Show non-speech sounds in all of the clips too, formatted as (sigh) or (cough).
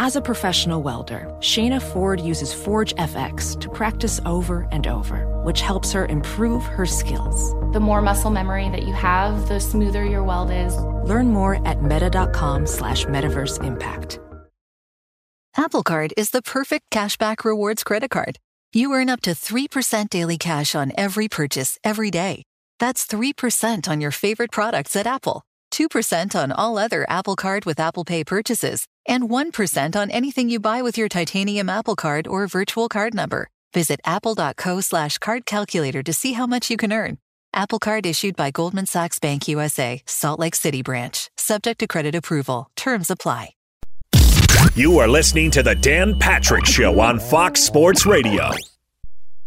As a professional welder, Shayna Ford uses Forge FX to practice over and over, which helps her improve her skills. The more muscle memory that you have, the smoother your weld is. Learn more at meta.com slash metaverse impact. Apple Card is the perfect cashback rewards credit card. You earn up to 3% daily cash on every purchase every day. That's 3% on your favorite products at Apple, 2% on all other Apple Card with Apple Pay purchases, and 1% on anything you buy with your titanium Apple Card or virtual card number. Visit apple.co slash card calculator to see how much you can earn. Apple Card issued by Goldman Sachs Bank USA, Salt Lake City branch. Subject to credit approval. Terms apply. You are listening to the Dan Patrick Show on Fox Sports Radio.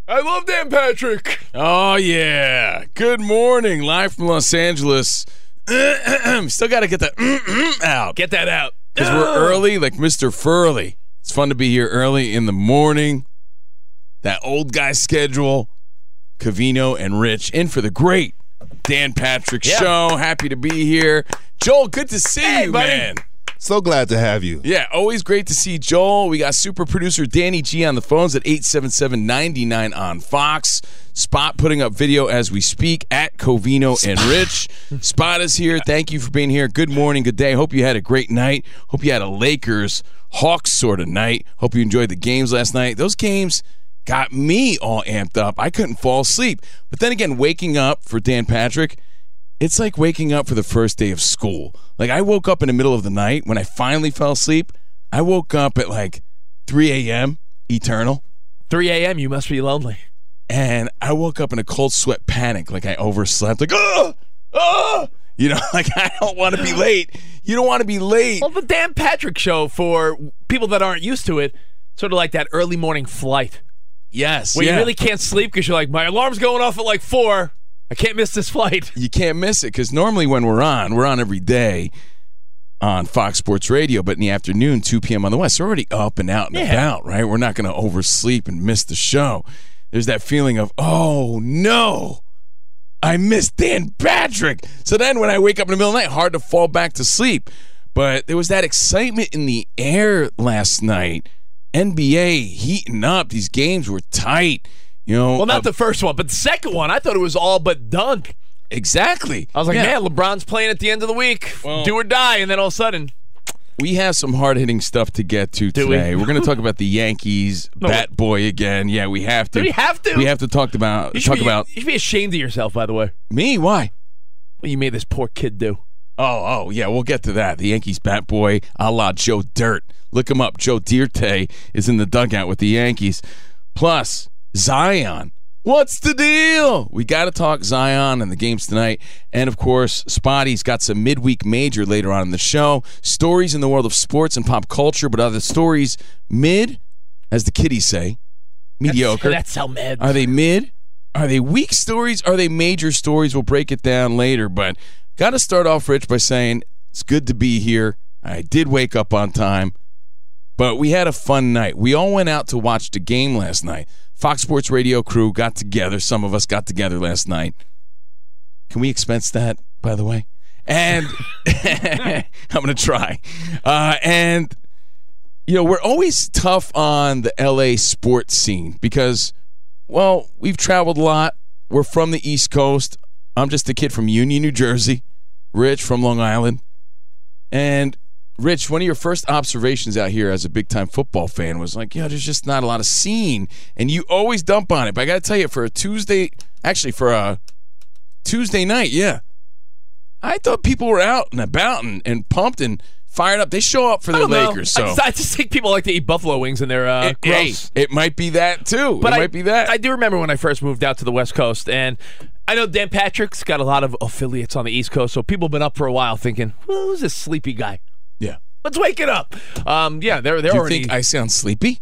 I love Dan Patrick. Oh, yeah. Good morning. Live from Los Angeles. (clears throat) Still got to get the (clears throat) out. Get that out. Because we're early, like Mr. Furley. It's fun to be here early in the morning. That old guy schedule. Covino and Rich in for the great Dan Patrick Yeah. Show. Happy to be here. Joel, good to see Hey, you, buddy. man. So glad to have you. Yeah, always great to see Joel. We got super producer Danny G on the phones at 877-99 on Fox. Spot putting up video as we speak at Covino and Rich. Spot is here. Thank you for being here. Good morning, good day. Hope you had a great night. Hope you had a Lakers Hawks sort of night. Hope you enjoyed the games last night. Those games got me all amped up. I couldn't fall asleep. But then again, waking up for Dan Patrick, it's like waking up for the first day of school. Like I woke up in the middle of the night when I finally fell asleep. I woke up at like 3 a.m. eternal, 3 a.m. You must be lonely. and I woke up in a cold sweat panic, like I overslept. Like oh, oh, you know, (laughs) like I don't want to be (gasps) late. You don't want to be late. Well, the Dan Patrick show for people that aren't used to it, sort of like that early morning flight Yes, where yeah. you really can't sleep because you're like, my alarm's going off at like four. I can't miss this flight. you can't miss it because normally when we're on, we're on every day on Fox Sports Radio, but in the afternoon, 2 p.m. on the West, we're already up and out and Yeah. about, right? We're not going to oversleep and miss the show. There's that feeling of, oh no, I missed Dan Patrick. So then when I wake up in the middle of the night, hard to fall back to sleep. But there was that excitement in the air last night. NBA heating up. These games were tight. You know, Well, not uh, the first one, but the second one, I thought it was all but done. exactly. I was like, Yeah. man, LeBron's playing at the end of the week, Well- do or die, and then all of a sudden, We have some hard hitting stuff to get to Do today. We? are going to talk about the Yankees, (laughs) Bat Boy again. Yeah, we have to. Do we have to? We have to talk about you should talk be, about you should be ashamed of yourself, by the way. me. Why? What you made this poor kid do. Oh, oh, yeah, we'll get to that. The Yankees bat boy, a la Joe Dirt. Look him up. Joe Dirt is in the dugout with the Yankees. Plus, Zion. What's the deal? We got to talk Zion and the games tonight. And of course, Spotty's got some midweek major later on in the show. Stories in the world of sports and pop culture, but are the stories mid, as the kiddies say, mediocre? That's how mid. Are they mid? Are they weak stories? Are they major stories? We'll break it down later. But got to start off, Rich, by saying it's good to be here. I did wake up on time, but we had a fun night. We all went out to watch the game last night. Fox Sports Radio crew got together. Some of us got together last night. Can we expense that, by the way? And (laughs) I'm going to try. Uh, and you know, we're always tough on the LA sports scene because, well, we've traveled a lot. We're from the East Coast. I'm just a kid from Union, New Jersey. Rich from Long Island. And Rich, one of your first observations out here as a big time football fan was like, yeah, there's just not a lot of scene, and you always dump on it. But I got to tell you, for a Tuesday, actually for a Tuesday night, yeah, I thought people were out and about and, and pumped and fired up. They show up for their. Lakers, so I, just, I just think people like to eat buffalo wings and they're uh, it, hey, gross. it might be that too. But it I, might be that. I do remember when I first moved out to the West Coast, and I know Dan Patrick's got a lot of affiliates on the East Coast, so people have been up for a while thinking, well, who's this sleepy guy? Yeah. Let's wake it up. Um, yeah, they're they're Do you already. think I sound sleepy?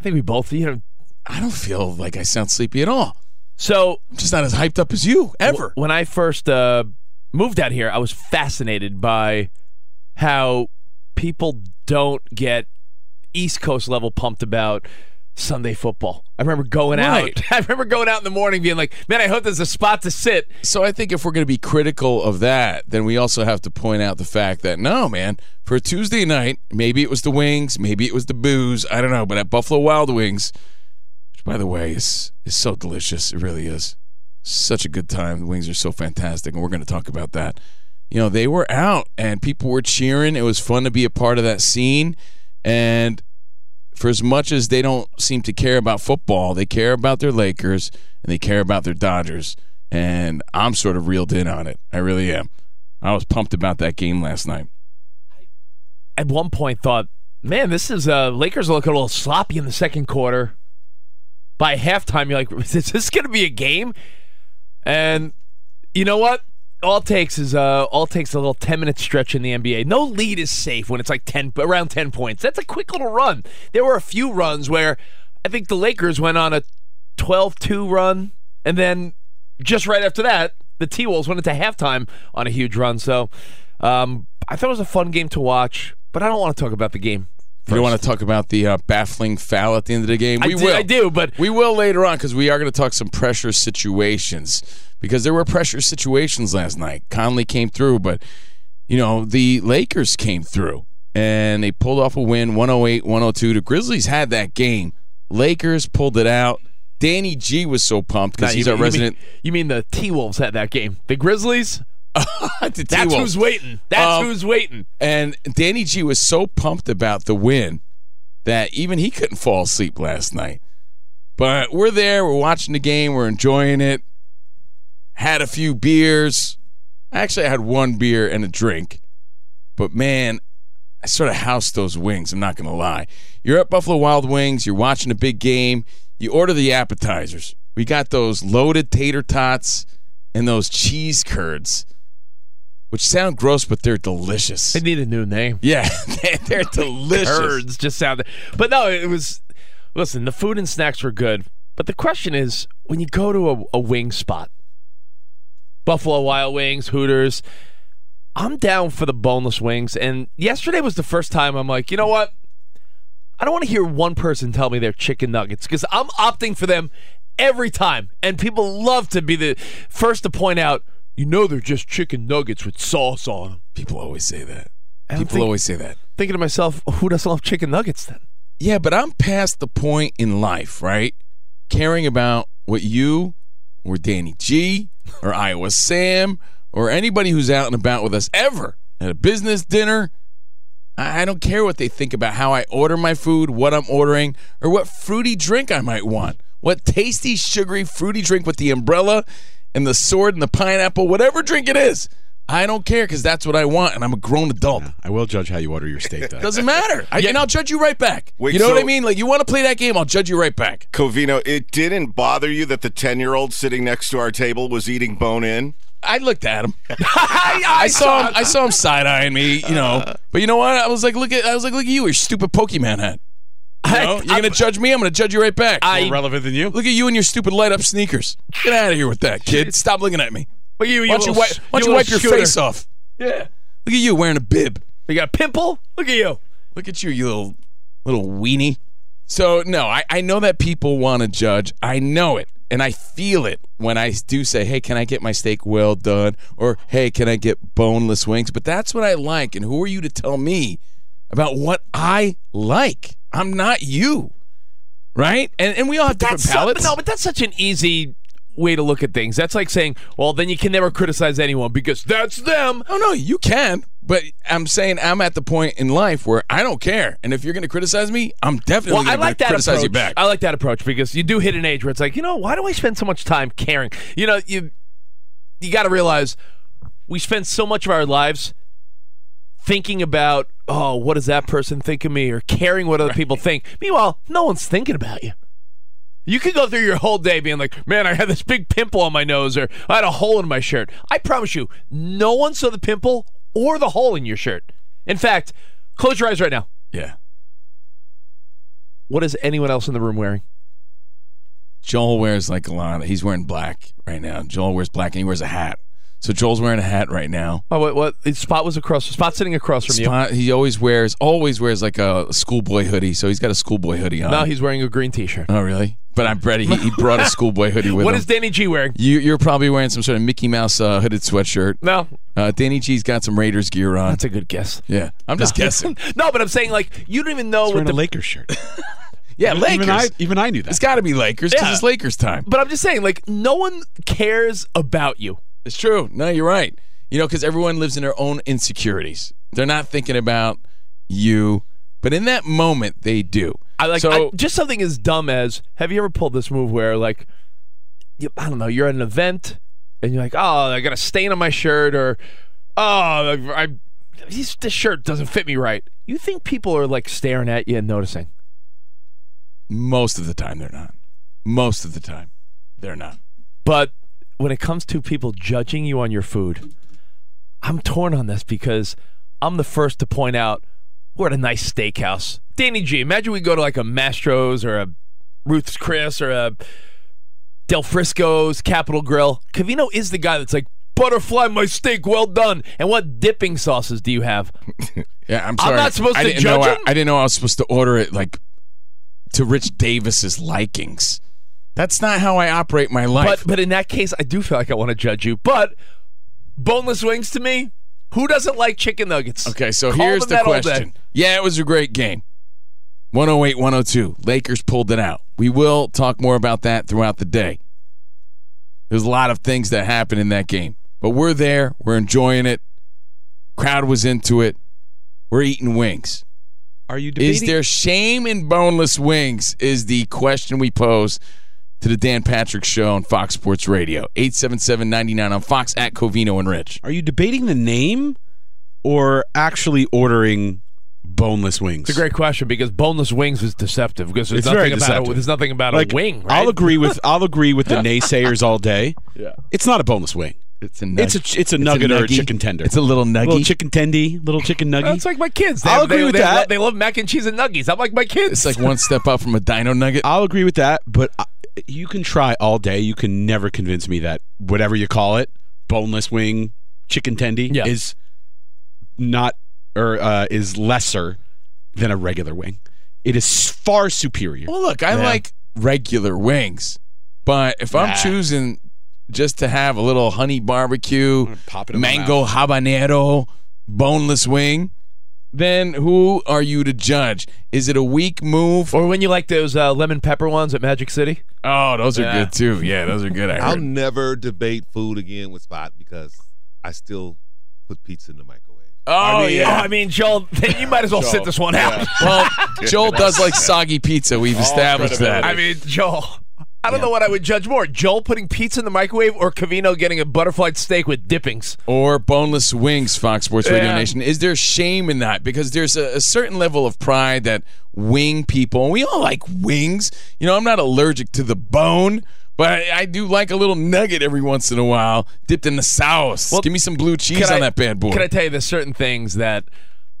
I think we both, you know. I don't feel like I sound sleepy at all. So I'm just not as hyped up as you ever. when I first uh, moved out here, I was fascinated by how people don't get East Coast level pumped about Sunday football. I remember going Right. out. (laughs) I remember going out in the morning being like, "Man, I hope there's a spot to sit." So I think if we're going to be critical of that, then we also have to point out the fact that no, man, for a Tuesday night, maybe it was the wings, maybe it was the booze, I don't know, but at Buffalo Wild Wings, which by the way is is so delicious, it really is. Such a good time. The wings are so fantastic, and we're going to talk about that. You know, they were out and people were cheering. It was fun to be a part of that scene. And for as much as they don't seem to care about football, they care about their Lakers and they care about their Dodgers. And I'm sort of reeled in on it. I really am. I was pumped about that game last night. At one point, thought, "Man, this is uh, Lakers look a little sloppy in the second quarter." By halftime, you're like, (laughs) "Is this going to be a game?" And you know what? All takes is uh, all takes a little ten minute stretch in the NBA. No lead is safe when it's like ten around ten points. That's a quick little run. There were a few runs where I think the Lakers went on a 12-2 run, and then just right after that, the T Wolves went into halftime on a huge run. So um, I thought it was a fun game to watch, but I don't want to talk about the game. You don't want to talk about the uh, baffling foul at the end of the game? I We do- will. I do, but We will later on because we are going to talk some pressure situations because there were pressure situations last night. Conley came through, but you know the Lakers came through and they pulled off a win, 108-102. The Grizzlies had that game. Lakers pulled it out. Danny G was so pumped because you he's mean- our you mean- resident. You mean, the T Wolves had that game? The Grizzlies? (laughs) That's T-Wolves. who's waiting. That's Um, who's waiting. And Danny G was so pumped about the win that even he couldn't fall asleep last night. But we're there, we're watching the game, we're enjoying it. Had a few beers. Actually, I had one beer and a drink. But man, I sort of housed those wings, I'm not going to lie. You're at Buffalo Wild Wings, you're watching a big game, you order the appetizers. We got those loaded tater tots and those cheese curds, which sound gross, but they're delicious. They need a new name. Yeah, (laughs) they- they're (laughs) delicious. Birds just sounded. But no, it was. Listen, the food and snacks were good. But the question is when you go to a, a wing spot, Buffalo Wild Wings, Hooters, I'm down for the boneless wings. And yesterday was the first time I'm like, you know what? I don't want to hear one person tell me they're chicken nuggets because I'm opting for them every time. And people love to be the first to point out, you know, they're just chicken nuggets with sauce on them. People always say that. And People think- always say that. thinking to myself, who doesn't love chicken nuggets then? Yeah, but I'm past the point in life, right? Caring about what you or Danny G or Iowa Sam or anybody who's out and about with us ever at a business dinner. I I don't care what they think about how I order my food, what I'm ordering, or what fruity drink I might want. What tasty, sugary, fruity drink with the umbrella and the sword and the pineapple, whatever drink it is. I don't care because that's what I want, and I'm a grown adult. I will judge how you order your steak. Though. Doesn't matter. I, and I'll judge you right back. Wait, you know what I mean? Like, you want to play that game, I'll judge you right back. Covino, it didn't bother you that the 10 year old sitting next to our table was eating bone in? I looked at him. (laughs) I, saw him. I saw him side eyeing me. You know, but you know what? I was like, look at. I was like, look at you, your stupid Pokemon hat. You you're gonna judge me. I'm gonna judge you right back. I- relevant than you. look at you and your stupid light up sneakers. Get out of here with that, kid. Stop looking at me. Well, you, Why don't you, little why don't you wipe your face off? Yeah. Look at you wearing a bib. You got a pimple? Look at you. Look at you, you little little weenie. So no, I, I know that people want to judge. I know it. And I feel it when I do say, hey, can I get my steak well done? Or hey, can I get boneless wings? But that's what I like. And who are you to tell me about what I like? I'm not you. Right? And and we all have different That's su- palates. no, but that's such an easy way to look at things. That's like saying, well, then you can never criticize anyone because that's them. Oh no, you can. But I'm saying I'm at the point in life where I don't care, and if you're going to criticize me, I'm definitely Well, going like to criticize approach. you back. I like that approach because you do hit an age where it's like, you know, why do I spend so much time caring? You know, you you got to realize we spend so much of our lives thinking about, oh, what does that person think of me, or caring what other people think. Meanwhile, no one's thinking about you. You could go through your whole day being like, man, I had this big pimple on my nose, or I had a hole in my shirt. I promise you, no one saw the pimple or the hole in your shirt. In fact, close your eyes right now. yeah. What is anyone else in the room wearing? Joel wears like a lot. He's wearing black right now. Joel wears black and he wears a hat. So Joel's wearing a hat right now. Oh, what? What? Spot was across. Spot sitting across from you. Spot, he always wears always wears like a schoolboy hoodie. So he's got a schoolboy hoodie on. No, he's wearing a green T-shirt. oh really? But I'm ready. He, he brought a (laughs) schoolboy hoodie with What him. is Danny G wearing? you, you're probably wearing some sort of Mickey Mouse uh, hooded sweatshirt. No, Uh, Danny G's got some Raiders gear on. that's a good guess. yeah, I'm just guessing. (laughs) no, but I'm saying like you don't even know He's what wearing the. a Lakers shirt. (laughs) Yeah, Lakers. Even I, even I knew that. it's got to be Lakers because Yeah. it's Lakers time. but I'm just saying like no one cares about you. It's true. No, you're right. You know, because everyone lives in their own insecurities. They're not thinking about you, but in that moment, they do. I like So- I- just something as dumb as have you ever pulled this move where like you, I don't know you're at an event and you're like oh I got a stain on my shirt or oh I, I this this shirt doesn't fit me right. You think people are like staring at you and noticing? Most of the time, they're not. Most of the time, they're not. But when it comes to people judging you on your food, I'm torn on this because I'm the first to point out we're at a nice steakhouse. Danny G, imagine we go to like a Mastro's or a Ruth's Chris or a Del Frisco's Capital Grille. Covino is the guy that's like, butterfly my steak, well done. And what dipping sauces do you have? (laughs) Yeah, I'm sorry. I'm not supposed I to judge know I. I didn't know I was supposed to order it like to Rich Davis's likings. That's not how I operate my life. But but in that case, I do feel like I want to judge you. But boneless wings to me, who doesn't like chicken nuggets? okay, so Call here's the that all day. question. Yeah, it was a great game. 108 102. Lakers pulled it out. We will talk more about that throughout the day. There's a lot of things that happened in that game. But we're there. We're enjoying it. Crowd was into it. We're eating wings. Are you Is there shame in boneless wings? Is the question we pose to the Dan Patrick Show on Fox Sports Radio. 877 99 on Fox at Covino and Rich. Are you debating the name or actually ordering boneless wings? It's a great question because boneless wings is deceptive because there's It's nothing very about deceptive. a, there's nothing about Like, a wing. Right? I'll agree with I'll agree with the (laughs) naysayers all day. Yeah. It's not a boneless wing. It's a It's a it's a nugget or a nuggie. chicken tender. It's a little nuggy. little chicken tendy, little chicken nugget. That's like my kids. They I'll have- they- agree with they that. Love, they love mac and cheese and nuggies. I'm like my kids. It's like one step up from a dino nugget. I'll agree with that, but I, you can try all day. You can never convince me that whatever you call it, boneless wing, chicken tendy, Yeah. is not or uh, is lesser than a regular wing. It is far superior. Well, look, I Yeah. like regular wings, but if I'm Nah. choosing just to have a little honey barbecue, Pop it mango habanero, boneless wing, then who are you to judge? Is it a weak move? or when you like those uh, lemon pepper ones at Magic City. Oh, those are Yeah. good too. Yeah, those are good. I (laughs) I'll never debate food again with Spot because I still put pizza in the microwave. Oh Oh, yeah. I mean, Joel, (laughs) you might as well sit this one out. well, (laughs) Joel does like soggy pizza. We've established that. I mean, Joel. I don't know what I would judge more: Joel putting pizza in the microwave, or Covino getting a butterfly steak with dippings. or boneless wings, Fox Sports Radio Yeah. Nation. Is there shame in that? Because there's a, a certain level of pride that wing people, and we all like wings. You know, I'm not allergic to the bone, but I, I do like a little nugget every once in a while, dipped in the sauce. Well, Give me some blue cheese on I- that bad boy. Can I tell you, there's certain things that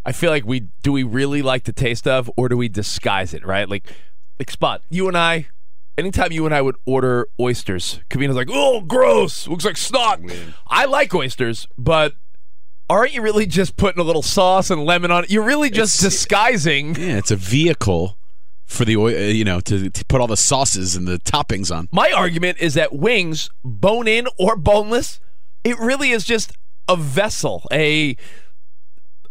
I feel like we do we really like the taste of, or do we disguise it? Right? Like, like Spot, you and I. Anytime you and I would order oysters, Covino's like, "Oh, gross! Looks like snot." I like oysters, but aren't you really just putting a little sauce and lemon on it? You're really just disguising. Yeah, it's a vehicle for the oil, uh, you know, to, to put all the sauces and the toppings on. My argument is that wings, bone in or boneless, it really is just a vessel, a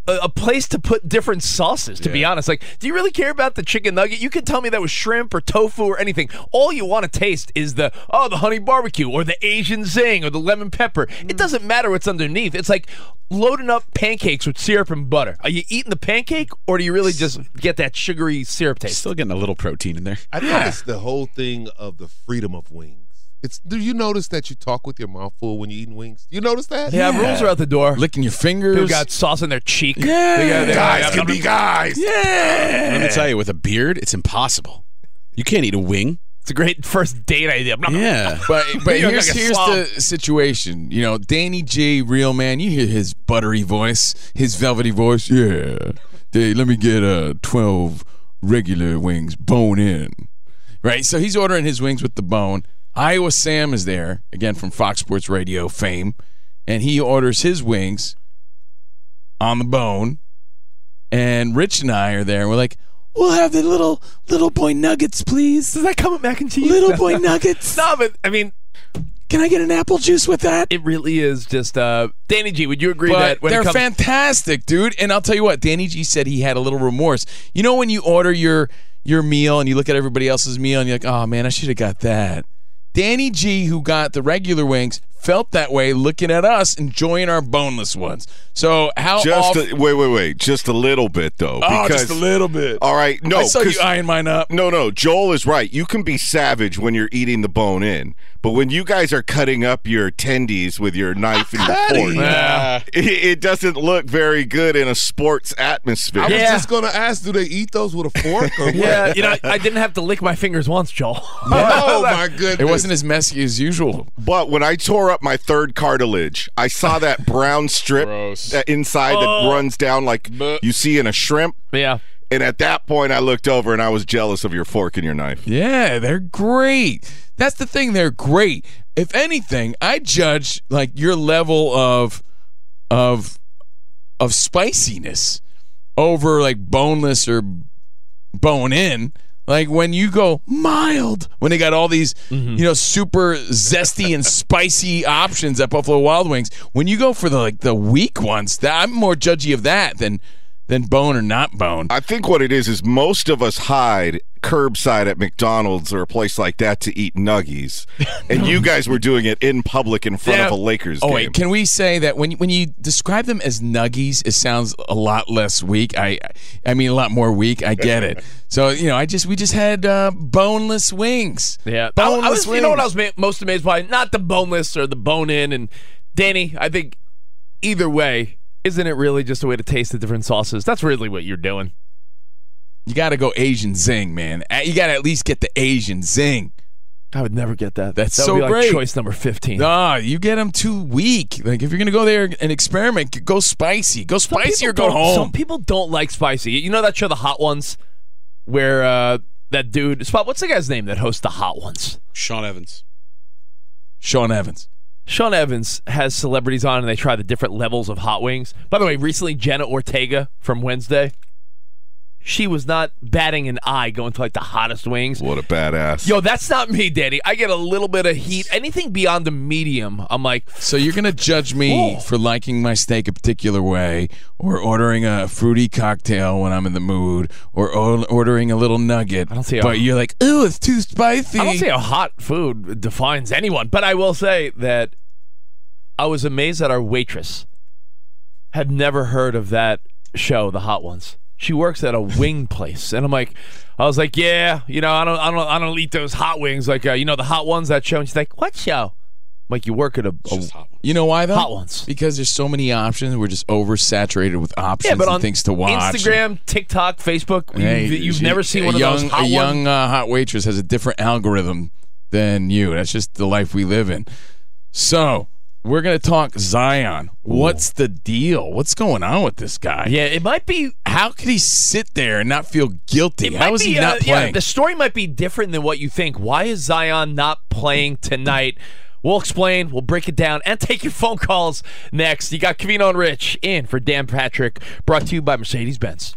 a, a place to put different sauces. To be honest, like, do you really care about the chicken nugget? You can tell me that was shrimp or tofu or anything. All you want to taste is the oh the honey barbecue or the Asian zing or the lemon pepper. It mm. doesn't matter what's underneath. It's like loading up pancakes with syrup and butter. Are you eating the pancake or do you really just get that sugary syrup taste? Still getting a little protein in there. I think it's the whole thing of the freedom of wings. It's do you notice that you talk with your mouth full when you're eating wings? You notice that? Yeah, rules are out the door. Licking your fingers. People got sauce in their cheek. Yeah. They got- they got- Guys can be guys. yeah. Let me tell you, with a beard, it's impossible. You can't eat a wing. It's a great first date idea. Yeah. (laughs) But but here's like here's the situation. You know, Danny G, real man. You hear his buttery voice, his velvety voice. Yeah, they, let me get uh twelve regular wings, bone in. Right. So he's ordering his wings with the bone. Iowa Sam is there again from Fox Sports Radio fame, and he orders his wings on the bone. And Rich and I are there. And we're like, we'll have the little little boy nuggets, please. Does that come with mac and cheese? Little boy (laughs) nuggets. no, but I mean, Can I get an apple juice with that? it really is just uh, Danny G. Would you agree But that when they're comes, fantastic, dude. And I'll tell you what, Danny G said he had a little remorse. You know when you order your your meal and you look at everybody else's meal and you're like, oh man, I should have got that. Danny G, who got the regular wings, felt that way looking at us enjoying our boneless ones. So how Just off- a, wait, wait, wait. Just a little bit though. oh, because, just a little bit. All right, no. I saw you 'cause- eyeing mine up. No, no, Joel is right. You can be savage when you're eating the bone in, but when you guys are cutting up your tendies with your knife and your fork, Yeah. it, it doesn't look very good in a sports atmosphere. I was Yeah. just gonna ask, do they eat those with a fork or what? yeah, you know, I didn't have to lick my fingers once, Joel. (laughs) Oh my goodness! It wasn't as messy as usual. But when I tore up my third cartilage, I saw that brown strip that inside that oh. runs down like you see in a shrimp. yeah. And at that point, I looked over and I was jealous of your fork and your knife. Yeah, they're great. That's the thing, they're great. If anything, I judge like your level of of of spiciness over like boneless or bone in. Like when you go mild, when they got all these, mm-hmm. you know, super zesty and spicy options at Buffalo Wild Wings. When you go for the like the weak ones, that I'm more judgy of that than than bone or not bone. I think what it is is most of us hide curbside at McDonald's or a place like that to eat nuggies, (laughs) and you guys were doing it in public in front Yeah. of a Lakers Oh game. wait, can we say that when when you describe them as nuggies, it sounds a lot less weak. I I mean a lot more weak. I get it. (laughs) So you know, I just we just had uh, boneless wings. Yeah, I, boneless I was. wings. You know what I was most amazed by? Not the boneless or the bone in. And Danny, I think either way, isn't it really just a way to taste the different sauces? That's really what you're doing. You got to go Asian zing, man. You got to at least get the Asian zing. I would never get that. That's that so would be like great. Choice number fifteen. Nah, you get them too weak. Like if you're gonna go there and experiment, go spicy. Go Some spicy or people go don't- home. Some people don't like spicy. You know that show, The Hot Ones, where uh, that dude Spot. What's the guy's name that hosts The Hot Ones? Sean Evans. Sean Evans. Sean Evans has celebrities on, and they try the different levels of hot wings. By the way, recently Jenna Ortega from Wednesday, she was not batting an eye going to like the hottest wings. what a badass! Yo, that's not me, Danny. I get a little bit of heat. Anything beyond the medium, I'm like, So you're gonna judge me Whoa. for liking my steak a particular way, or ordering a fruity cocktail when I'm in the mood, or o- ordering a little nugget. I don't see how- But you're like, ooh, it's too spicy. I don't see how hot food defines anyone, but I will say that I was amazed that our waitress had never heard of that show, The Hot Ones. She works at a wing place, and I'm like, I was like, yeah, you know, I don't, I don't, I don't eat those hot wings, like, uh, you know, the Hot Ones that show. And she's like, what show? I'm like, you work at a, a Just hot one. You know why though? Hot Ones. Because there's so many options. We're just oversaturated with options yeah, but and on things to watch. Instagram, TikTok, Facebook, Hey, you've, you've she- never seen one young, of those hot A young uh, hot waitress has a different algorithm than you. That's just the life we live in. So we're gonna talk Zion. What's the deal? What's going on with this guy? Yeah, it might be How could he sit there and not feel guilty? It How might is he not uh, yeah, playing? the story might be different than what you think. Why is Zion not playing tonight? We'll explain. We'll break it down and take your phone calls next. You got Covino and Rich in for Dan Patrick, brought to you by Mercedes Benz.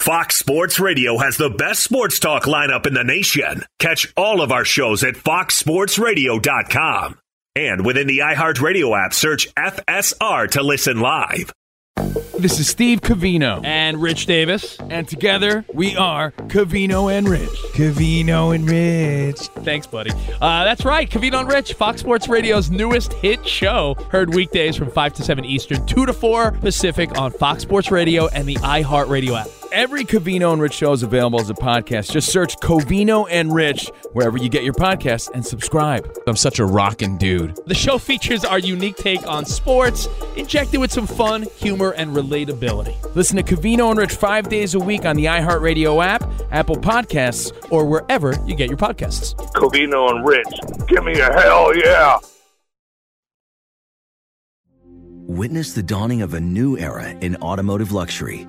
Fox Sports Radio has the best sports talk lineup in the nation. Catch all of our shows at foxsportsradio.com. And within the iHeartRadio app, search FSR to listen live. This is Steve Covino. And Rich Davis. And together we are Covino and Rich. Covino and Rich. Thanks, buddy. Uh, that's right. Covino and Rich, Fox Sports Radio's newest hit show. Heard weekdays from 5 to 7 Eastern, 2 to 4 Pacific on Fox Sports Radio and the iHeartRadio app. Every Covino and Rich show is available as a podcast. Just search Covino and Rich wherever you get your podcasts and subscribe. I'm such a rockin' dude. The show features our unique take on sports, injected with some fun, humor, and relatability. Listen to Covino and Rich five days a week on the iHeartRadio app, Apple Podcasts, or wherever you get your podcasts. Covino and Rich, give me a hell yeah! Witness the dawning of a new era in automotive luxury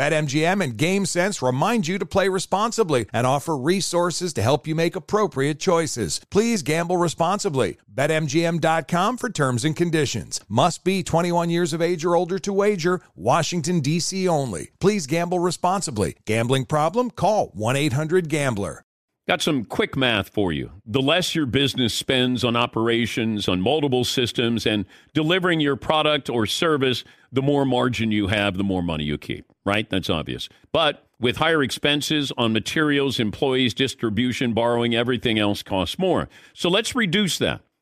BetMGM and GameSense remind you to play responsibly and offer resources to help you make appropriate choices. Please gamble responsibly. BetMGM.com for terms and conditions. Must be 21 years of age or older to wager. Washington, D.C. only. Please gamble responsibly. Gambling problem? Call 1 800 Gambler. Got some quick math for you. The less your business spends on operations, on multiple systems, and delivering your product or service, the more margin you have, the more money you keep, right? That's obvious. But with higher expenses on materials, employees, distribution, borrowing, everything else costs more. So let's reduce that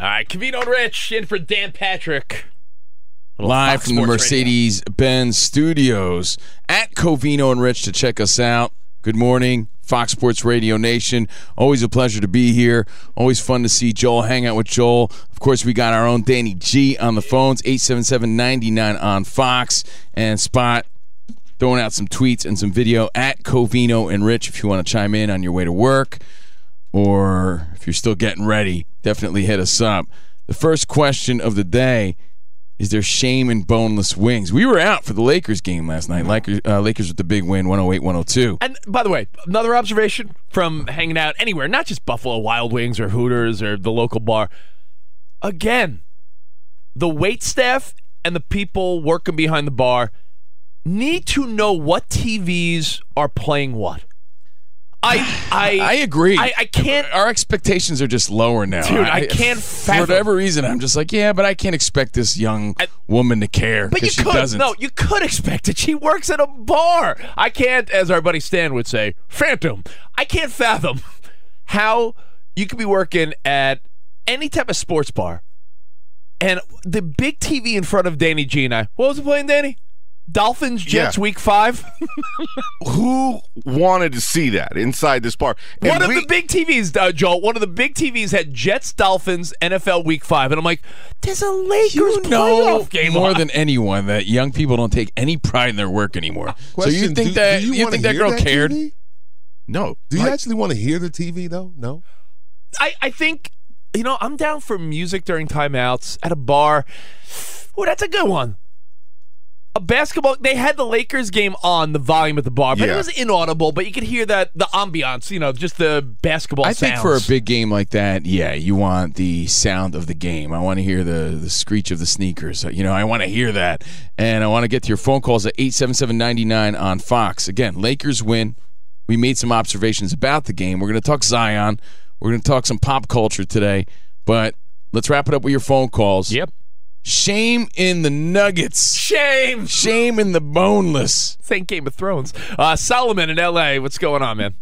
All right, Covino and Rich in for Dan Patrick. Live from the Mercedes Benz studios at Covino and Rich to check us out. Good morning, Fox Sports Radio Nation. Always a pleasure to be here. Always fun to see Joel, hang out with Joel. Of course, we got our own Danny G on the phones, 877 99 on Fox. And Spot throwing out some tweets and some video at Covino and Rich if you want to chime in on your way to work or if you're still getting ready, definitely hit us up. The first question of the day is there shame in boneless wings? We were out for the Lakers game last night. Lakers, uh, Lakers with the big win, 108 102. And by the way, another observation from hanging out anywhere, not just Buffalo Wild Wings or Hooters or the local bar. Again, the wait staff and the people working behind the bar need to know what TVs are playing what. I I I agree. I, I can't. Our expectations are just lower now, Dude, I can't For whatever reason, I'm just like, yeah, but I can't expect this young woman to care But you she could doesn't. no, you could expect it. She works at a bar. I can't, as our buddy Stan would say, phantom. I can't fathom how you could be working at any type of sports bar, and the big TV in front of Danny G and I. What was it playing, Danny? Dolphins Jets Yeah. Week Five. (laughs) Who wanted to see that inside this bar? And one of we- the big TVs, uh, Joel. One of the big TVs had Jets Dolphins NFL Week Five, and I'm like, there's a Lakers you know playoff game more on. than anyone that young people don't take any pride in their work anymore. so you think do- that do you you, wanna think that girl that cared? TV? No. Do you Like- actually want to hear the TV though? No. I, I think, you know, I'm down for music during timeouts at a bar. Oh, that's a good one. A basketball. They had the Lakers game on the volume at the bar, but it Yeah. was inaudible. But you could hear that the ambiance. You know, just the basketball. I think for a sounds. big game like that, yeah, you want the sound of the game. I want to hear the the screech of the sneakers. You know, I want to hear that, and I want to get to your phone calls at eight seven seven ninety nine on Fox. Again, Lakers win. We made some observations about the game. We're going to talk Zion. We're going to talk some pop culture today, but let's wrap it up with your phone calls. Yep. Shame in the Nuggets. Shame. Shame in the boneless. Same Game of Thrones. Uh, Solomon in L.A. What's going on, man?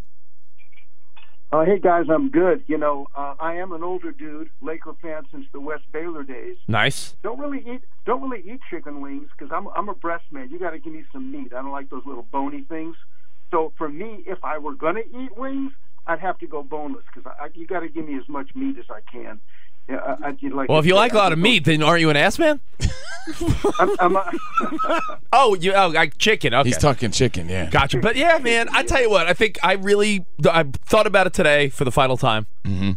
Uh, hey guys, I'm good. You know, uh, I am an older dude, Laker fan since the West Baylor days. Nice. Don't really eat, don't really eat chicken wings because I'm I'm a breast man. You got to give me some meat. I don't like those little bony things. So for me, if I were gonna eat wings, I'd have to go boneless because I, I, you got to give me as much meat as I can. Yeah, I, I, like Well, if you like a lot of meat, then aren't you an ass man? I'm, I'm a, (laughs) (laughs) Oh, you oh, like chicken. Okay. He's talking chicken, yeah. Gotcha. But yeah, man, I tell you what, I think I really I thought about it today for the final time. Mm-hmm.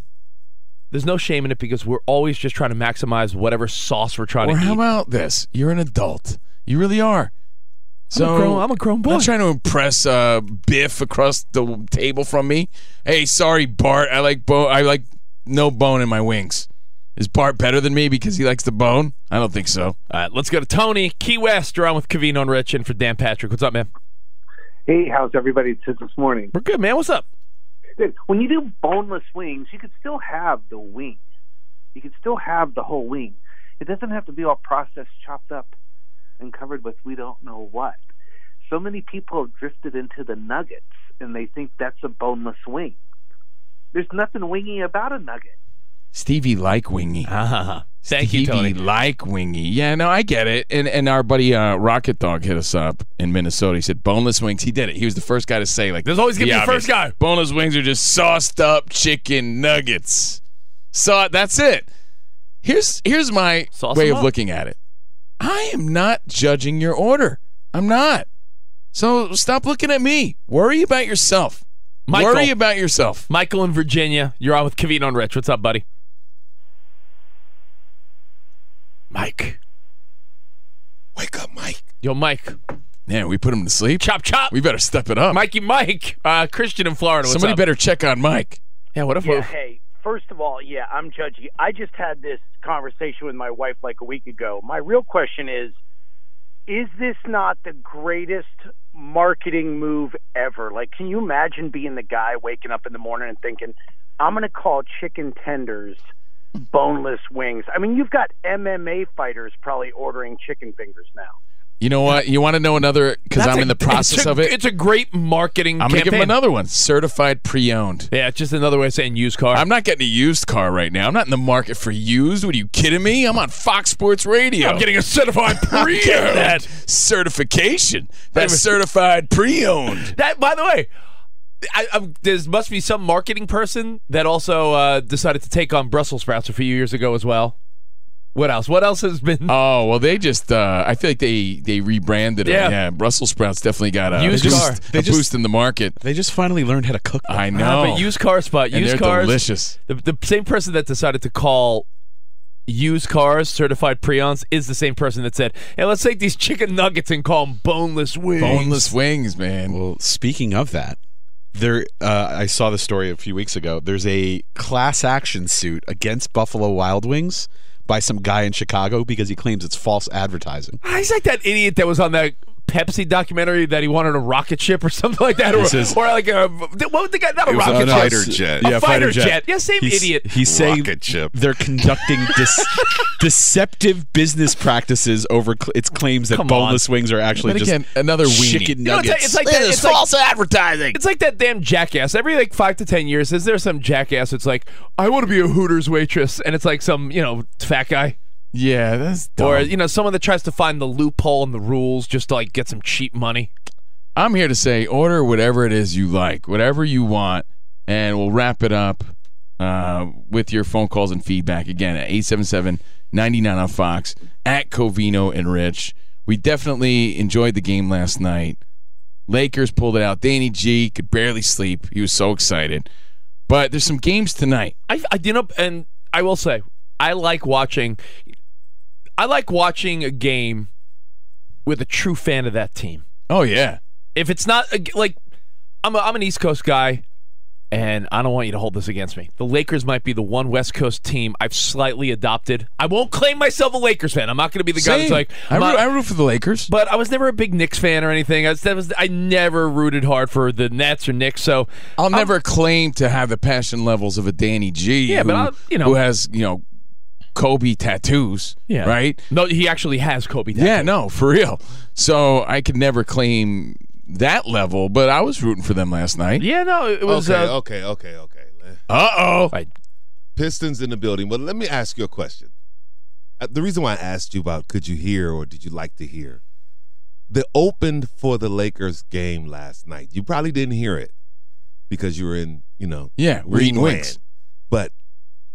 There's no shame in it because we're always just trying to maximize whatever sauce we're trying Or to how eat. about this? You're an adult. You really are. So grown- I'm a grown boy. not trying to impress uh, Biff across the table from me. Hey, sorry, Bart. I like bone. I like no bone in my wings. Is Bart better than me because he likes the bone? I don't think so. All right, let's go to Tony Key West. You're on with Covino and Rich and for Dan Patrick. What's up, man? Hey, how's everybody since this morning? We're good, man. What's up? Good. When you do boneless wings, you could still have the wing. You could still have the whole wing. It doesn't have to be all processed, chopped up, and covered with we don't know what. So many people have drifted into the nuggets, and they think that's a boneless wing. There's nothing wingy about a nugget. Stevie like wingy. Uh-huh. (laughs) Thank Stevie you, Tony. like wingy. Yeah, no, I get it. And and our buddy uh, Rocket Dog hit us up in Minnesota. He said boneless wings. He did it. He was the first guy to say like, There's always gonna be the first guy. Boneless wings are just sauced up chicken nuggets. So that's it. Here's here's my Sauce way of up. looking at it. I am not judging your order. I'm not. So stop looking at me. Worry about yourself. Michael. Worry about yourself. Michael in Virginia. You're on with Covino and Rich. What's up, buddy? Mike. Wake up, Mike. Yo, Mike. Man, we put him to sleep. Chop chop. We better step it up. Mikey Mike. Uh, Christian in Florida. What's Somebody up? better check on Mike. Yeah, what if Yeah, we're hey, first of all, yeah, I'm judgy. I just had this conversation with my wife like a week ago. My real question is is this not the greatest marketing move ever? Like, can you imagine being the guy waking up in the morning and thinking, I'm going to call chicken tenders boneless wings? I mean, you've got MMA fighters probably ordering chicken fingers now. You know what? You want to know another? Because I'm a- in the (laughs) process a- of it. It's a great marketing I'm going to give him another one. Certified pre-owned. Yeah, it's just another way of saying used car. I'm not getting a used car right now. I'm not in the market for used. What are you kidding me? I'm on Fox Sports Radio. I'm getting a certified (laughs) I'm getting pre-owned. that certification. That's certified pre-owned. That, by the way, I, I, there must be some marketing person that also uh, decided to take on Brussels sprouts a few years ago as well. What else? What else has been? Oh well, they just. Uh, I feel like they they rebranded Yeah. it. Yeah, Brussels sprouts definitely got a Used boost, car. a just- boost in the market. They just finally learned how to cook. Them. I Uh, know. but used car spot. And Used they're cars. delicious. The, the same person that decided to call used cars certified pre-owns is the same person that said, "Hey, let's take these chicken nuggets and call them boneless wings." Boneless wings, man. Well, speaking of that, there uh, I saw the story a few weeks ago. There's a class action suit against Buffalo Wild Wings by some guy in Chicago because he claims it's false advertising. He's like that idiot that was on that Pepsi documentary that he wanted a rocket ship or something like that, or, This is- or like a what was the guy? Not a It was a rocket fighter ship, jet. A Yeah, fighter, fighter jet. jet. Yeah, same He's- idiot. He's saying Rocket ship. they're conducting dis- (laughs) deceptive business practices over cl- its claims that Come boneless wings are actually But just again, another weenie. chicken You know, it's like, nuggets. it's like that. It is It's like, false advertising. It's like that damn jackass. Every like five to ten years, is there some jackass? It's like I want to be a Hooters waitress, and it's like some you know fat guy. Yeah, that's dumb. Or you know, someone that tries to find the loophole in the rules just to like get some cheap money. I'm here to say order whatever it is you like, whatever you want, and we'll wrap it up uh, with your phone calls and feedback again at 877 99 on Fox at Covino and Rich. We definitely enjoyed the game last night. Lakers pulled it out. Danny G could barely sleep. He was so excited. But there's some games tonight. I, I you know, and I will say, I like watching. I like watching a game with a true fan of that team. Oh, yeah. If it's not like, I'm a, I'm an East Coast guy, and I don't want you to hold this against me. The Lakers might be the one West Coast team I've slightly adopted. I won't claim myself a Lakers fan. I'm not going to be the guy that's like, I I'm root, I root for the Lakers. but I was never a big Knicks fan or anything. I, was, that was, I never rooted hard for the Nets or Knicks. So I'll never claim to have the passion levels of a Danny G. Yeah, who, but I'll- you know- who has you know Kobe tattoos. Yeah. right. no, he actually has Kobe. Tattoos. Yeah, no, for real. So I could never claim that level, but I was rooting for them last night. Yeah, no, it was. okay, uh, okay, okay, okay. Uh oh. Pistons in the building. But let me ask you a question. Uh, The reason why I asked you about could you hear or did you like to hear? The opened for the Lakers game last night. You probably didn't hear it because you were in, you know, Yeah, we're eating wings. But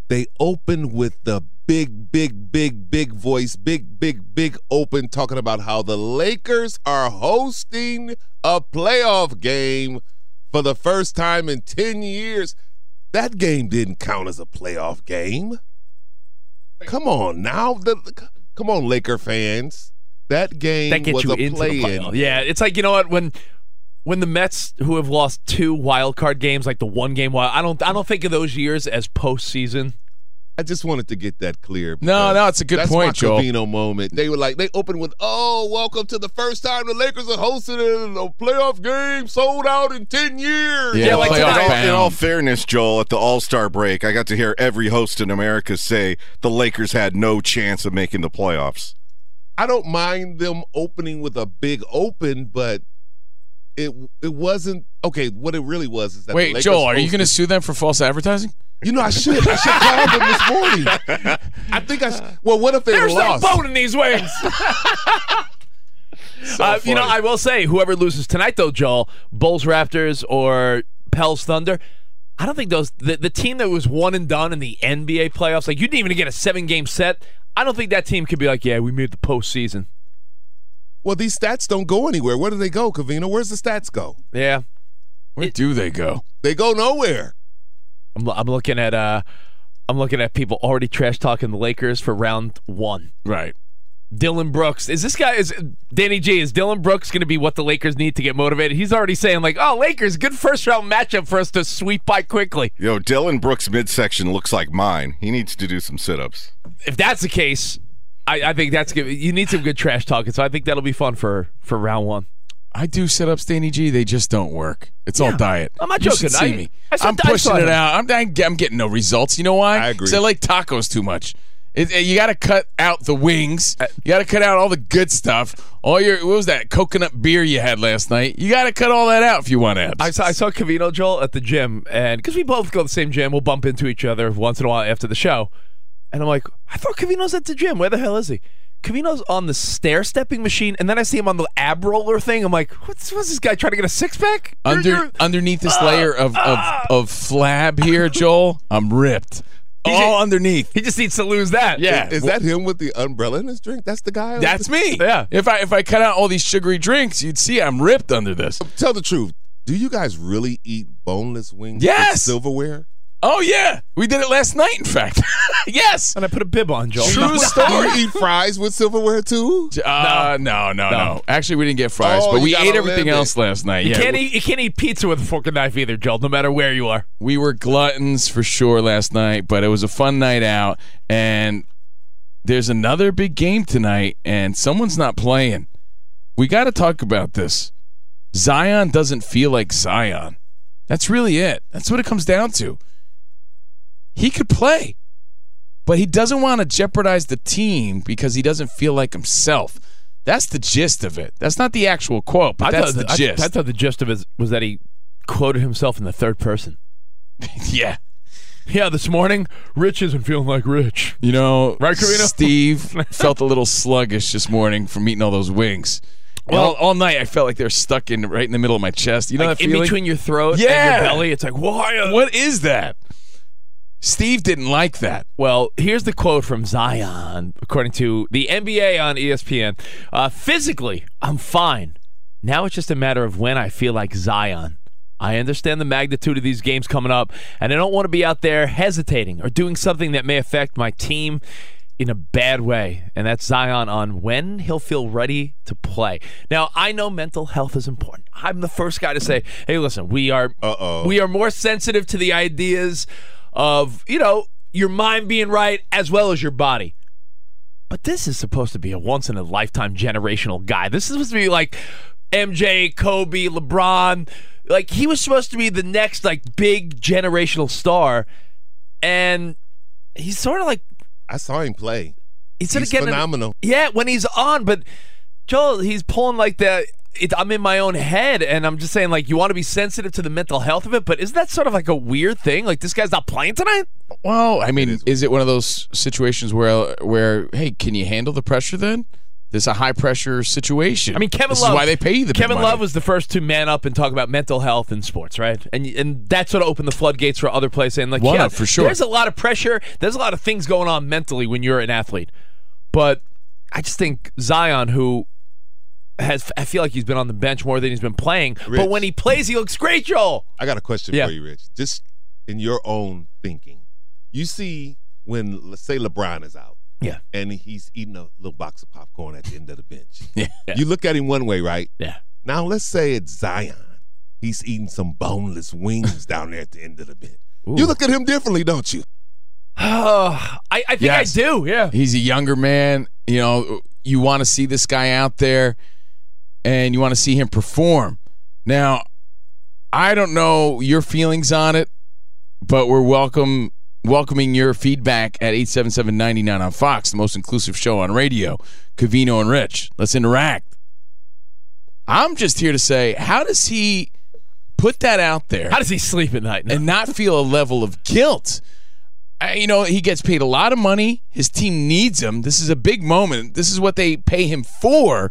they opened with the big, big, big, big voice, big, big, big open, talking about how the Lakers are hosting a playoff game for the first time in 10 years. That game didn't count as a playoff game. Come on now. The, come on, Laker fans. That game that was a play-in. Yeah, it's like you know what when when the Mets who have lost two wild card games, like the one game wild, I don't I don't think of those years as postseason. I just wanted to get that clear. No, no, it's a good that's point, my Joel. Covino moment. They were like, they opened with, "Oh, welcome to the first time the Lakers are hosting a playoff game, sold out in ten years." Yeah, Well, playoff in, all, in all fairness, Joel, at the All Star break, I got to hear every host in America say the Lakers had no chance of making the playoffs. I don't mind them opening with a big open, but it it wasn't okay. What it really was is that the Wait, Lakers Joel, are you going to sue them for false advertising? You know, I should. I should call them this morning. (laughs) I think I. Sh- well, what if they There's lost? There's no bone in these wings. (laughs) uh, you know, I will say, whoever loses tonight, though, Joel, Bulls, Raptors, or Pels, Thunder. I don't think those the, the team that was one and done in the NBA playoffs, like you didn't even get a seven game set. I don't think that team could be like, yeah, we made the postseason. Well, these stats don't go anywhere. Where do they go, Covino? Where's the stats go? Yeah, Where do they go? They go nowhere. I'm, I'm looking at uh, I'm looking at people already trash talking the Lakers for round one. Right. Dillon Brooks is this guy is Danny G is Dillon Brooks going to be what the Lakers need to get motivated? He's already saying like, "Oh, Lakers, good first round matchup for us to sweep by quickly." Yo, Dillon Brooks' midsection looks like mine. He needs to do some sit ups. If that's the case, I, I think that's good. You need some good trash talking, so I think that'll be fun for for round one. I do sit up Danny G. They just don't work. It's all diet. I'm not You joking. should see I- me. I saw- I'm pushing saw it out. I'm, I'm getting no results. You know why? I agree. 'Cause I like tacos too much. It, it- you got to cut out the wings. Uh, you got to cut out all the good stuff. All your what was that coconut beer you had last night? You got to cut all that out if you want abs. I saw I saw Covino Joel at the gym, and because we both go to the same gym, we'll bump into each other once in a while after the show. And I'm like, I thought Covino's at the gym. Where the hell is he? Covino's on the stair stepping machine, and then I see him on the ab roller thing. I'm like, what's, what's this guy trying to get a six pack? Under underneath this ah, layer of, of ah. of flab here, Joel, I'm ripped. All underneath. He just needs to lose that. Yeah. Is that him with the umbrella in his drink? That's the guy. That's the- me. Yeah. If I if I cut out all these sugary drinks, you'd see I'm ripped under this. Tell the truth. Do you guys really eat boneless wings? Yes. With silverware. Oh yeah, we did it last night. In fact, (laughs) yes. And I put a bib on, Joel. True Do story. (laughs) you eat fries with silverware too? Uh, no, no, no, No. Actually, we didn't get fries, Oh, but you we gotta ate everything live it. else last night. You yeah, can't we, eat you can't eat pizza with a fork and knife either, Joel. No matter where you are. we were gluttons for sure last night, but it was a fun night out. And there's another big game tonight, and someone's not playing. we got to talk about this. Zion doesn't feel like Zion. That's really it. That's what it comes down to. He could play, but he doesn't want to jeopardize the team because he doesn't feel like himself. That's the gist of it. That's not the actual quote, but I that's thought the gist. I, thought the gist of it was that he quoted himself in the third person. (laughs) yeah. Yeah, this morning, Rich isn't feeling like Rich. You know, Right, Karina? Steve (laughs) felt a little sluggish this morning from eating all those wings. Well, all, all night I felt like they're stuck in right in the middle of my chest. You know Like in feeling? between your throat yeah. and your belly, it's like, why? What is that? Steve didn't like that. Well, here's the quote from Zion, according to the NBA on ESPN. Uh, physically, I'm fine. Now it's just a matter of when I feel like Zion. I understand the magnitude of these games coming up, and I don't want to be out there hesitating or doing something that may affect my team in a bad way. And that's Zion on when he'll feel ready to play. Now, I know mental health is important. I'm the first guy to say, "Hey, listen, we are Uh-oh. we are more sensitive to the ideas of, you know, your mind being right as well as your body." But this is supposed to be a once in a lifetime generational guy. This is supposed to be like MJ, Kobe, LeBron. Like he was supposed to be the next like big generational star, and he's sort of like I saw him play. He's of getting phenomenal. yeah, when he's on, but Joel, he's pulling like the. It, I'm in my own head, and I'm just saying, like, you want to be sensitive to the mental health of it, but isn't that sort of like a weird thing? Like, this guy's not playing tonight. Well, I mean, is it one of those situations where where hey, can you handle the pressure then? This is a high pressure situation. I mean, Kevin this Love. is why they pay you the big Kevin money. Love was the first to man up and talk about mental health in sports, right? And and that sort of opened the floodgates for other players saying, like, One yeah, of, for sure. There's a lot of pressure. There's a lot of things going on mentally when you're an athlete. But I just think Zion, who has, I feel like he's been on the bench more than he's been playing. Rich. But when he plays, he looks great, Joel. I got a question Yeah. for you, Rich. Just in your own thinking, you see when let's say LeBron is out, Yeah. and he's eating a little box of popcorn at the end of the bench. (laughs) Yeah. You look at him one way, right? Yeah. Now let's say it's Zion. He's eating some boneless wings down there at the end of the bench. You look at him differently, don't you? (sighs) I, I think Yes. I do. Yeah. He's a younger man. You know, you want to see this guy out there and you want to see him perform. Now, I don't know your feelings on it, but we're welcome welcoming your feedback at 877-99 on Fox, the most inclusive show on radio. Covino and Rich. Let's interact. I'm just here to say, how does he put that out there? How does he sleep at night? and not feel a level of guilt? I- you know, he gets paid a lot of money. His team needs him. This is a big moment. This is what they pay him for.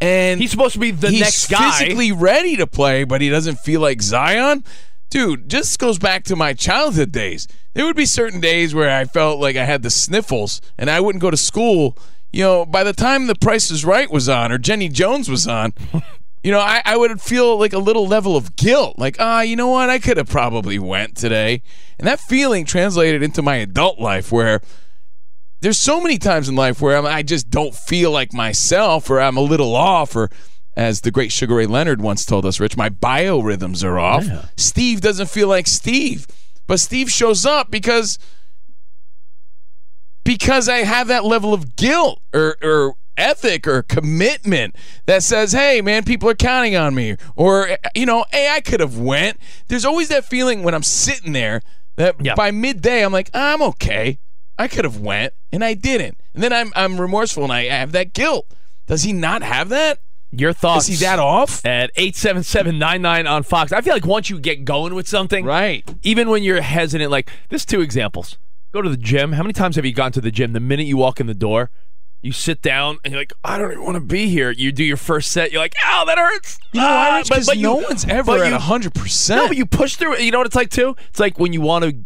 And He's supposed to be the next guy. physically ready to play, but he doesn't feel like Zion. Dude, just goes back to my childhood days. There would be certain days where I felt like I had the sniffles and I wouldn't go to school. You know, by the time The Price is Right was on or Jenny Jones was on, (laughs) you know, I, I would feel like a little level of guilt. Like, ah, you know what? I could have probably went today. And that feeling translated into my adult life where there's so many times in life where I'm, I just don't feel like myself or I'm a little off or as the great Sugar Ray Leonard once told us, Rich, my biorhythms are off. Steve doesn't feel like Steve. But Steve shows up because because I have that level of guilt or or ethic or commitment that says, "Hey, man, people are counting on me," or you know, "Hey, I could have went." There's always that feeling when I'm sitting there that by midday I'm like, "I'm okay. I could have went and I didn't," and then I'm I'm remorseful and I have that guilt. Does he not have that? Your thoughts? Is he that off? At 877-99 on Fox. I feel like once you get going with something, right? Even when you're hesitant, like there's two examples. Go to the gym. How many times have you gone to the gym? The minute you walk in the door, you sit down and you're like, I don't even want to be here. You do your first set. You're like, ow, that hurts. You know why? Ah? 'Cause no one's ever at you- 100%. No, but you push through it. You know what it's like too? It's like when you want to.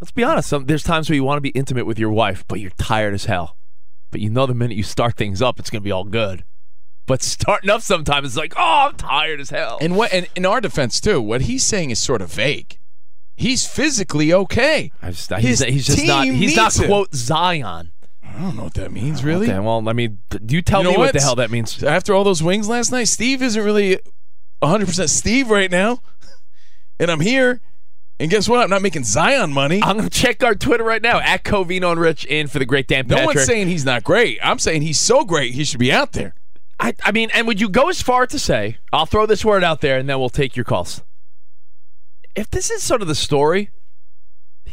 Let's be honest. Some, there's times where you want to be intimate with your wife, but you're tired as hell. But you know the minute you start things up, it's gonna be all good. But starting up sometimes it's like, oh, I'm tired as hell. And what? And in our defense too, what he's saying is sort of vague. He's physically okay. I just, he's, he's just not. He's not him. quote Zion. I don't know what that means, really. Okay, well, I mean, do you tell You know me what? what? the hell that means. After all those wings last night, Steve isn't really 100% Steve right now. (laughs) And I'm here. And guess what? I'm not making Zion money. I'm gonna check our Twitter right now at Covino and Rich in for the great Dan no one's saying he's not great. I'm saying he's so great he should be out there. I, I mean, and would you go as far to say, I'll throw this word out there and then we'll take your calls. If this is sort of the story,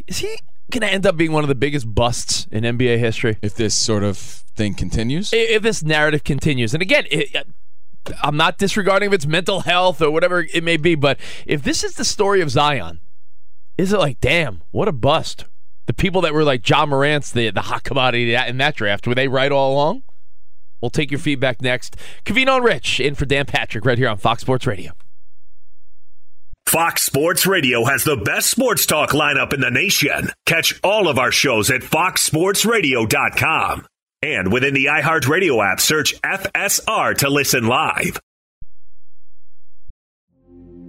is he going to end up being one of the biggest busts in NBA history? If this sort of thing continues? I- If this narrative continues. And again, it, I'm not disregarding if it's mental health or whatever it may be, but if this is the story of Zion, is it like, damn, what a bust? The people that were like Ja Morant's the, the hot commodity in that draft, were they right all along? We'll take your feedback next. Covino and Rich in for Dan Patrick right here on Fox Sports Radio. Fox Sports Radio has the best sports talk lineup in the nation. Catch all of our shows at foxsportsradio.com. And within the iHeartRadio app, search FSR to listen live.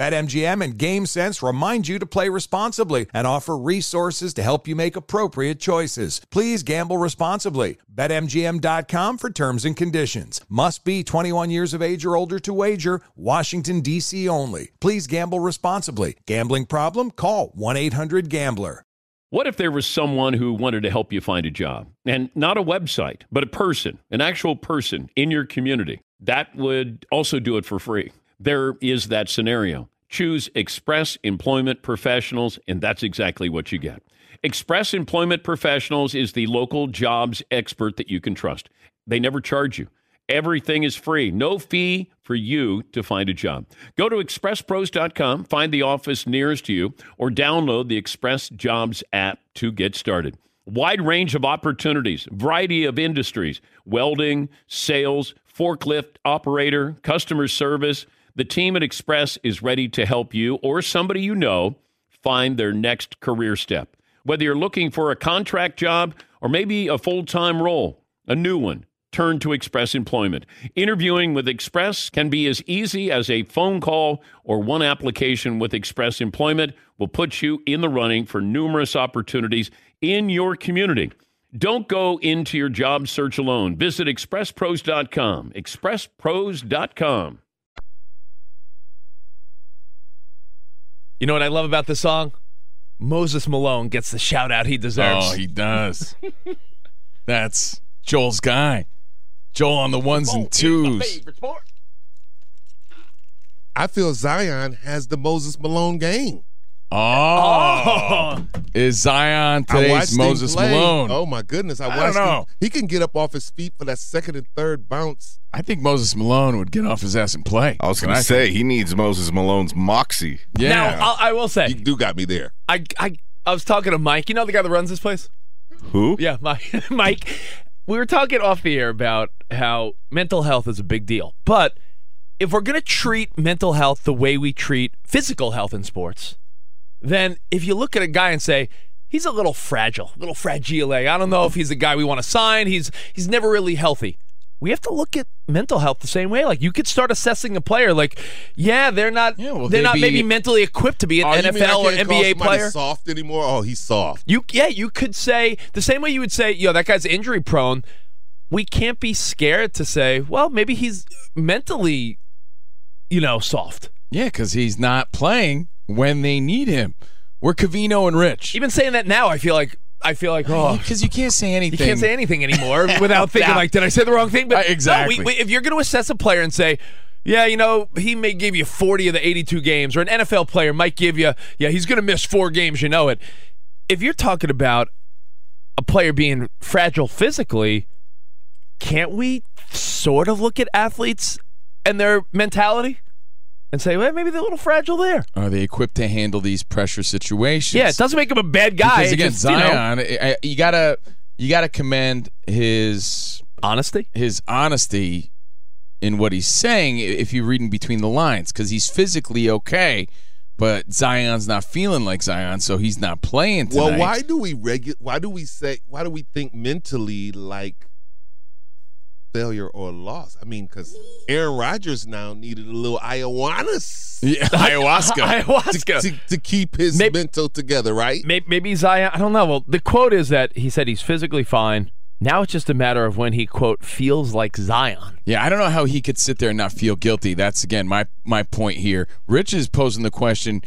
BetMGM and GameSense remind you to play responsibly and offer resources to help you make appropriate choices. Please gamble responsibly. BetMGM.com for terms and conditions. Must be 21 years of age or older to wager. Washington, D.C. only. Please gamble responsibly. Gambling problem? Call 1 800 Gambler. What if there was someone who wanted to help you find a job? And not a website, but a person, an actual person in your community. That would also do it for free. There is that scenario. Choose Express Employment Professionals, and that's exactly what you get. Express Employment Professionals is the local jobs expert that you can trust. They never charge you. Everything is free, no fee for you to find a job. Go to expresspros.com, find the office nearest to you, or download the Express Jobs app to get started. Wide range of opportunities, variety of industries welding, sales, forklift operator, customer service. The team at Express is ready to help you or somebody you know find their next career step. Whether you're looking for a contract job or maybe a full time role, a new one turn to Express Employment. Interviewing with Express can be as easy as a phone call or one application with Express Employment will put you in the running for numerous opportunities in your community. Don't go into your job search alone. Visit expresspros.com. expresspros.com. You know what I love about this song? Moses Malone gets the shout out he deserves. Oh, he does. (laughs) That's Joel's guy. Joel on the ones and twos. I feel Zion has the Moses Malone game. Oh, is Zion I today's Moses. Malone? Oh my goodness! I, I watched don't know. him. He can get up off his feet for that second and third bounce. I think Moses Malone would get off his ass and play. I was going to say think. he needs Moses Malone's moxie. Yeah. Now, I'll, I will say, You do got me there. I, I, I was talking to Mike. You know the guy that runs this place? Who? Yeah, (laughs) Mike. Mike. We were talking off the air about how mental health is a big deal. But if we're going to treat mental health the way we treat physical health in sports, then if you look at a guy and say, he's a little fragile, a little fragile, eh? I don't know if he's a guy we want to sign. He's he's never really healthy. we have to look at mental health the same way. Like you could start assessing a player. Like, yeah, they're not will they're not be- maybe mentally equipped to be an Oh, you mean I NFL or NBA player. Soft anymore? Oh, he's soft. You yeah, you could say the same way you would say, yo, that guy's injury prone. We can't be scared to say, well, maybe he's mentally, you know, soft. Yeah, because he's not playing when they need him. We're Covino and Rich. Even saying that now, I feel like I feel like oh, because you can't say anything. You can't say anything anymore without (laughs) thinking like, did I say the wrong thing? But Uh, no, exactly. we- we- if you're going to assess a player and say, yeah, you know, he may give you 40 of the 82 games, or an NFL player might give you, yeah, he's going to miss four games, you know it. If you're talking about a player being fragile physically, can't we sort of look at athletes and their mentality and say, well, maybe they're a little fragile there? Are they equipped to handle these pressure situations? Yeah, it doesn't make him a bad guy. Because It again, just, you know- Zion, I- I- you gotta you gotta commend his honesty, his honesty in what he's saying. If you're reading between the lines, because he's physically okay, but Zion's not feeling like Zion, so he's not playing tonight. Well, why do we regu- Why do we say? Why do we think mentally like failure or loss? I mean, because Aaron Rodgers now needed a little (laughs) ayahuasca. Yeah, (laughs) ayahuasca. ayahuasca. to, to keep his mental together, right? Maybe, maybe Zion. I don't know. Well, the quote is that he said he's physically fine. Now it's just a matter of when he quote feels like Zion. Yeah, I don't know how he could sit there and not feel guilty. That's again my my point here. Rich is posing the question: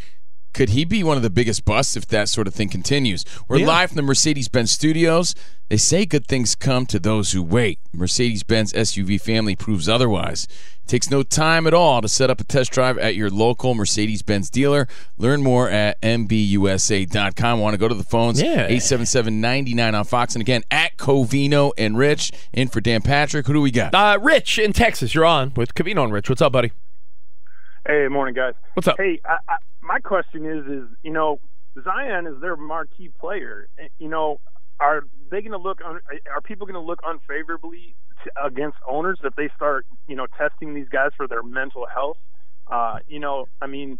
Could he be one of the biggest busts if that sort of thing continues? We're Yeah. live from the Mercedes-Benz studios. They say good things come to those who wait. Mercedes-Benz SUV family proves otherwise. It takes no time at all to set up a test drive at your local Mercedes-Benz dealer. Learn more at mbusa.com. Want to go to the phones? Yeah. 877-99 on Fox. And again, at Covino and Rich. In for Dan Patrick. Who do we got? Uh, Rich in Texas, you're on with Covino and Rich. What's up, buddy? Hey, morning, guys. What's up? Hey, I, I, my question is, is you know, Zion is their marquee player. You know, are they going to look? Un, are people going to look unfavorably to, against owners if they start, you know, testing these guys for their mental health? Uh, you know, I mean,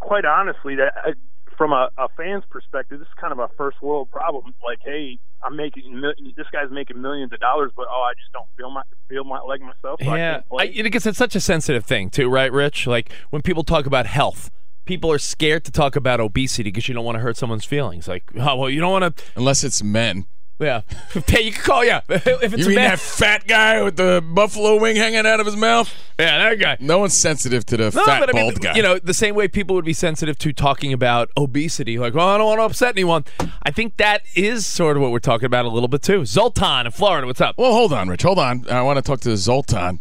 quite honestly, that uh, from a, a fan's perspective, this is kind of a first world problem. Like, hey, I'm making this guy's making millions of dollars, but oh, I just don't feel my feel my like myself. So yeah. I, because it's such a sensitive thing too, right, Rich? Like when people talk about health, people are scared to talk about obesity because you don't want to hurt someone's feelings. Like, oh well, you don't want to. Unless it's men. Yeah, (laughs) hey, you can call. Yeah, (laughs) if it's you a mean man. that fat guy with the buffalo wing hanging out of his mouth? Yeah, that guy. No one's sensitive to the No, fat but I mean, guy. you know, the same way people would be sensitive to talking about obesity, like, well, I don't want to upset anyone. I think that is sort of what we're talking about a little bit too. Zoltan in Florida, what's up? Well, hold on, Rich. Hold on. I want to talk to Zoltan.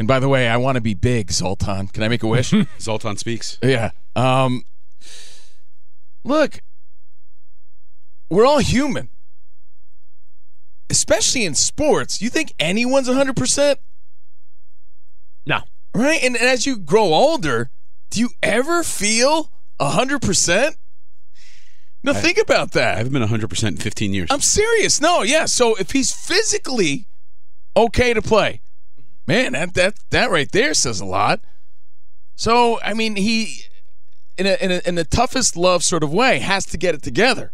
And by the way, I want to be big, Zoltan. Can I make a wish? (laughs) Zoltan speaks. yeah. Um, look, we're all human, especially in sports. You think anyone's 100%? No. Right? And, and as you grow older, do you ever feel 100%? No, think about that. I haven't been 100% in 15 years. I'm serious. No, yeah. So if he's physically okay to play, man, that that that right there says a lot. So I mean, he in a, in a, in the toughest love sort of way has to get it together.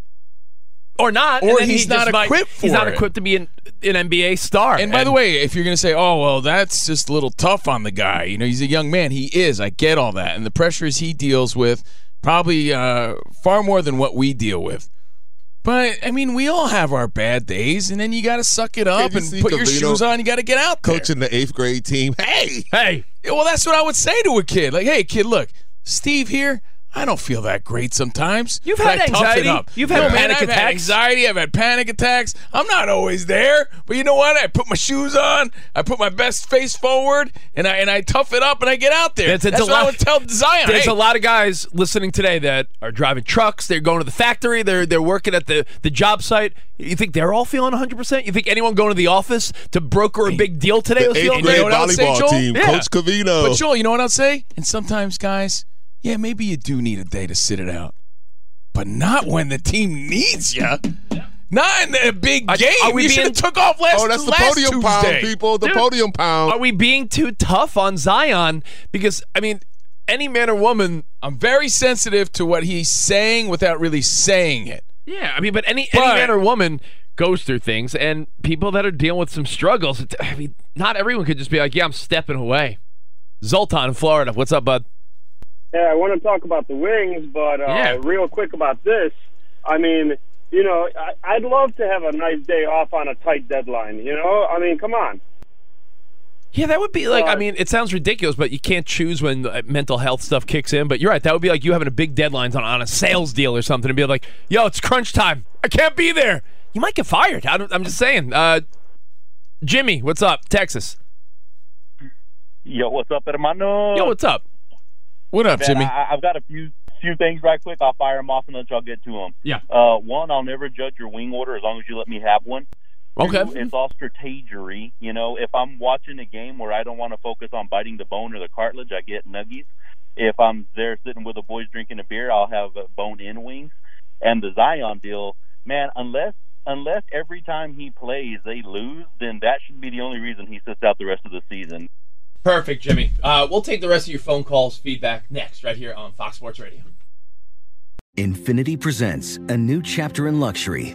Or not, Or and then he's he not just might- equipped for He's not it. equipped to be an, an NBA star. And by the way, if you're going to say, "Oh, well, that's just a little tough on the guy," you know, he's a young man. He is. I get all that, and the pressures he deals with probably uh, far more than what we deal with. But I mean, we all have our bad days, and then you got to suck it up you and see put your shoes on. You got to get out there. Coaching the eighth grade team. Hey, hey. Yeah, Well, that's what I would say to a kid. Like, hey, kid, look, Steve here. I don't feel that great sometimes. You've had I anxiety. up. You've had No, man, panic I've had attacks. anxiety. I've had panic attacks. I'm not always there, but you know what? I put my shoes on. I put my best face forward, and I and I tough it up, and I get out there. There's a That's what I lot- would tell Zion. There's Hey, a lot of guys listening today that are driving trucks. They're going to the factory. They're they're working at the, the job site. You think they're all feeling 100? percent You think anyone going to the office to broker a big deal today The was eighth feeling grade great? what I would say, volleyball Joel? team, Yeah. Coach Covino. But Joel, you know what I'll say? And sometimes, guys, yeah, maybe you do need a day to sit it out, but not when the team needs you. Not in the big game. are we you should being- have took off last. oh, that's the last podium pound, people. The Dude, podium pound. Are we being too tough on Zion? Because I mean, any man or woman. I'm very sensitive to what he's saying without really saying it. Yeah, I mean, but any But- any man or woman goes through things, and people that are dealing with some struggles. I mean, not everyone could just be like, "Yeah, I'm stepping away." Zoltan in Florida, what's up, bud? Yeah, I want to talk about the wings, but uh, Yeah. real quick about this. I mean, you know, I, I'd love to have a nice day off on a tight deadline. You know, I mean, come on. Yeah, that would be like. I mean, it sounds ridiculous, but you can't choose when uh, mental health stuff kicks in. But you're right. That would be like you having a big deadlines on, on a sales deal or something, and be like, "Yo, it's crunch time. I can't be there." You might get fired. I don't, I'm just saying. Uh, Jimmy, what's up? Texas. Yo, what's up, hermano? Yo, what's up? What up, Jimmy? I, I've got a few few things right quick. I'll fire them off and then I'll get to them. Yeah. Uh, one, I'll never judge your wing order as long as you let me have one. Okay. Two, it's all strategery. You know, if I'm watching a game where I don't want to focus on biting the bone or the cartilage, I get nuggies. If I'm there sitting with the boys drinking a beer, I'll have uh, bone-in wings. And the Zion deal, man, unless unless every time he plays they lose, then that should be the only reason he sits out the rest of the season. Perfect, Jimmy. Uh, we'll take the rest of your phone calls, feedback next, right here on Fox Sports Radio. Infiniti presents a new chapter in luxury,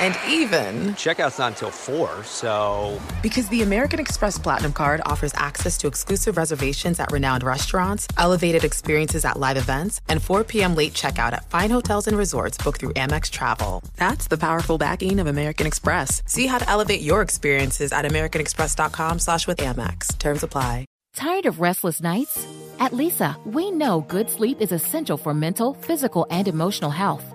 And even, Checkout's not until 4, so. because the American Express Platinum Card offers access to exclusive reservations at renowned restaurants, elevated experiences at live events, and 4 p.m. late checkout at fine hotels and resorts booked through Amex Travel. That's the powerful backing of American Express. See how to elevate your experiences at americanexpress.com slash with Amex. Terms apply. Tired of restless nights? At Leesa, we know good sleep is essential for mental, physical, and emotional health.